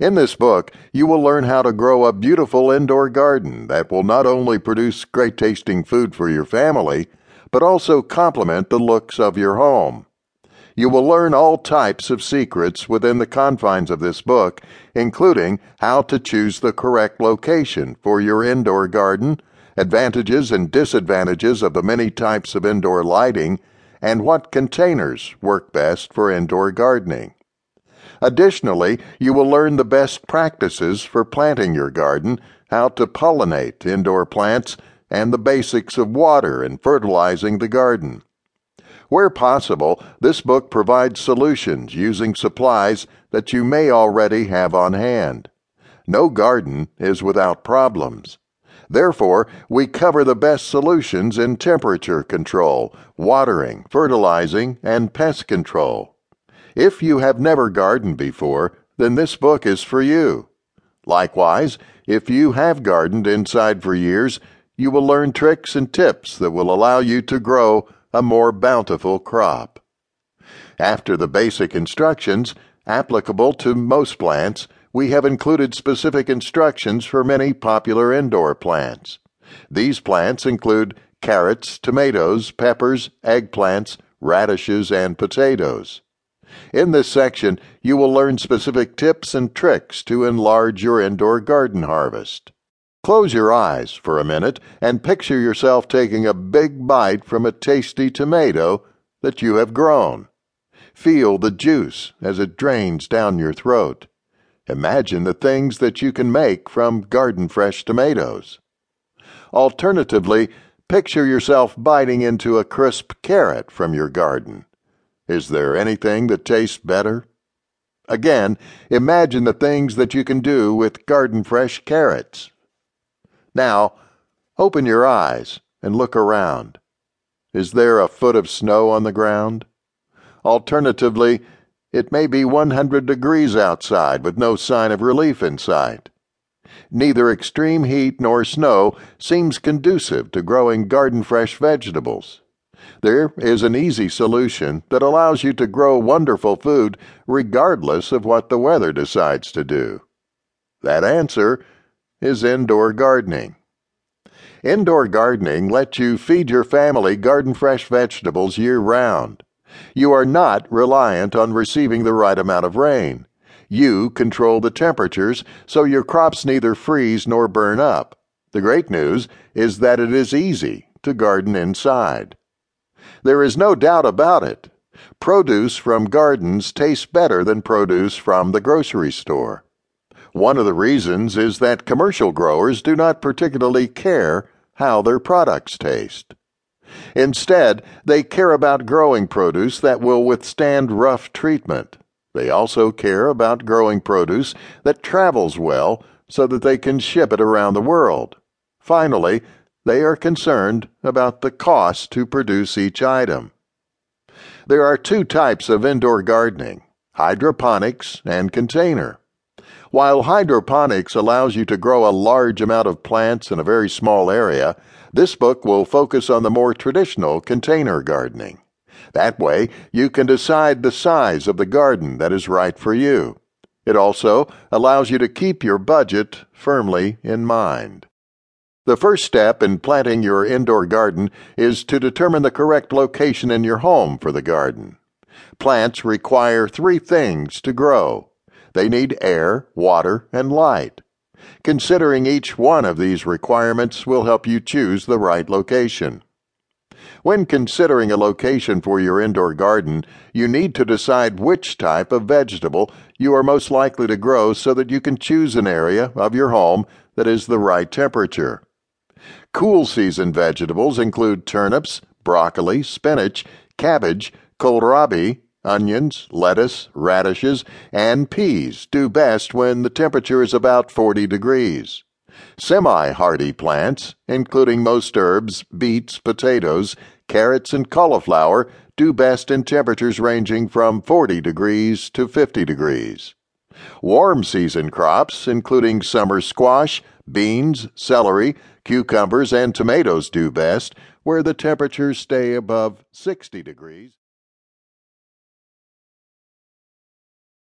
In this book, you will learn how to grow a beautiful indoor garden that will not only produce great tasting food for your family, but also complement the looks of your home. You will learn all types of secrets within the confines of this book, including how to choose the correct location for your indoor garden, advantages and disadvantages of the many types of indoor lighting, and what containers work best for indoor gardening. Additionally, you will learn the best practices for planting your garden, how to pollinate indoor plants, and the basics of water and fertilizing the garden. Where possible, this book provides solutions using supplies that you may already have on hand. No garden is without problems. Therefore, we cover the best solutions in temperature control, watering, fertilizing, and pest control. If you have never gardened before, then this book is for you. Likewise, if you have gardened inside for years, you will learn tricks and tips that will allow you to grow a more bountiful crop. After the basic instructions, applicable to most plants, we have included specific instructions for many popular indoor plants. These plants include carrots, tomatoes, peppers, eggplants, radishes, and potatoes. In this section, you will learn specific tips and tricks to enlarge your indoor garden harvest. Close your eyes for a minute and picture yourself taking a big bite from a tasty tomato that you have grown. Feel the juice as it drains down your throat. Imagine the things that you can make from garden fresh tomatoes. Alternatively, picture yourself biting into a crisp carrot from your garden. Is there anything that tastes better? Again, imagine the things that you can do with garden fresh carrots. Now, open your eyes and look around. Is there a foot of snow on the ground? Alternatively, it may be 100 degrees outside with no sign of relief in sight. Neither extreme heat nor snow seems conducive to growing garden fresh vegetables. There is an easy solution that allows you to grow wonderful food regardless of what the weather decides to do. That answer is indoor gardening. Indoor gardening lets you feed your family garden fresh vegetables year round. You are not reliant on receiving the right amount of rain. You control the temperatures so your crops neither freeze nor burn up. The great news is that it is easy to garden inside. There is no doubt about it. Produce from gardens tastes better than produce from the grocery store. One of the reasons is that commercial growers do not particularly care how their products taste. Instead, they care about growing produce that will withstand rough treatment. They also care about growing produce that travels well so that they can ship it around the world. Finally, they are concerned about the cost to produce each item. There are two types of indoor gardening hydroponics and container. While hydroponics allows you to grow a large amount of plants in a very small area, this book will focus on the more traditional container gardening. That way, you can decide the size of the garden that is right for you. It also allows you to keep your budget firmly in mind. The first step in planting your indoor garden is to determine the correct location in your home for the garden. Plants require three things to grow. They need air, water, and light. Considering each one of these requirements will help you choose the right location. When considering a location for your indoor garden, you need to decide which type of vegetable you are most likely to grow so that you can choose an area of your home that is the right temperature. Cool season vegetables include turnips, broccoli, spinach, cabbage, kohlrabi, onions, lettuce, radishes, and peas do best when the temperature is about 40 degrees. Semi hardy plants, including most herbs, beets, potatoes, carrots, and cauliflower, do best in temperatures ranging from 40 degrees to 50 degrees. Warm season crops, including summer squash, beans, celery, cucumbers, and tomatoes, do best where the temperatures stay above 60 degrees.